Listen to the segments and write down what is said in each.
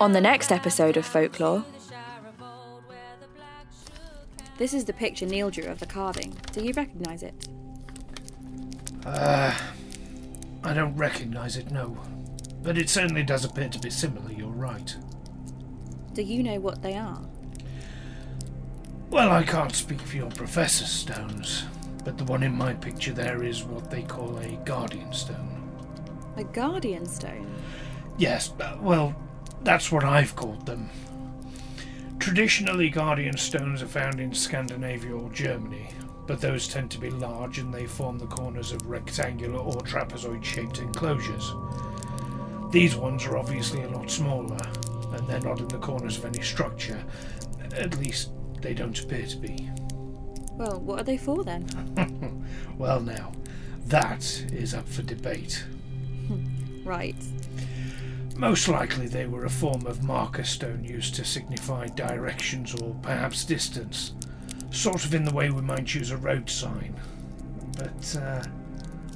On the next episode of Folklore. This is the picture Neil drew of the carving. Do you recognise it? Uh, I don't recognise it, no. But it certainly does appear to be similar, you're right. Do you know what they are? Well, I can't speak for your Professor's stones, but the one in my picture there is what they call a Guardian Stone. A guardian stone? Yes, uh, well, that's what I've called them. Traditionally, Guardian Stones are found in Scandinavia or Germany, but those tend to be large and they form the corners of rectangular or trapezoid shaped enclosures. These ones are obviously a lot smaller, and they're not in the corners of any structure. At least, they don't appear to be. Well, what are they for then? well, now, that is up for debate. right. Most likely they were a form of marker stone used to signify directions or perhaps distance, sort of in the way we might choose a road sign. But uh,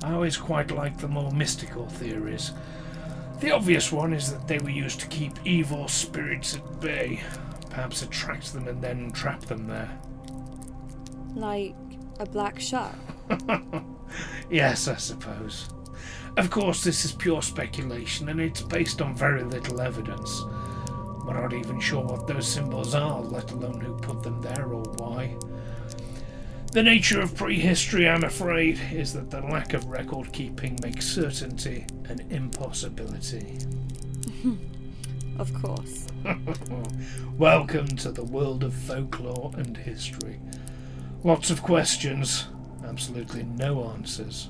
I always quite like the more mystical theories. The obvious one is that they were used to keep evil spirits at bay, perhaps attract them and then trap them there. Like a black shark? yes, I suppose. Of course, this is pure speculation and it's based on very little evidence. We're not even sure what those symbols are, let alone who put them there or why. The nature of prehistory, I'm afraid, is that the lack of record keeping makes certainty an impossibility. of course. Welcome to the world of folklore and history. Lots of questions, absolutely no answers.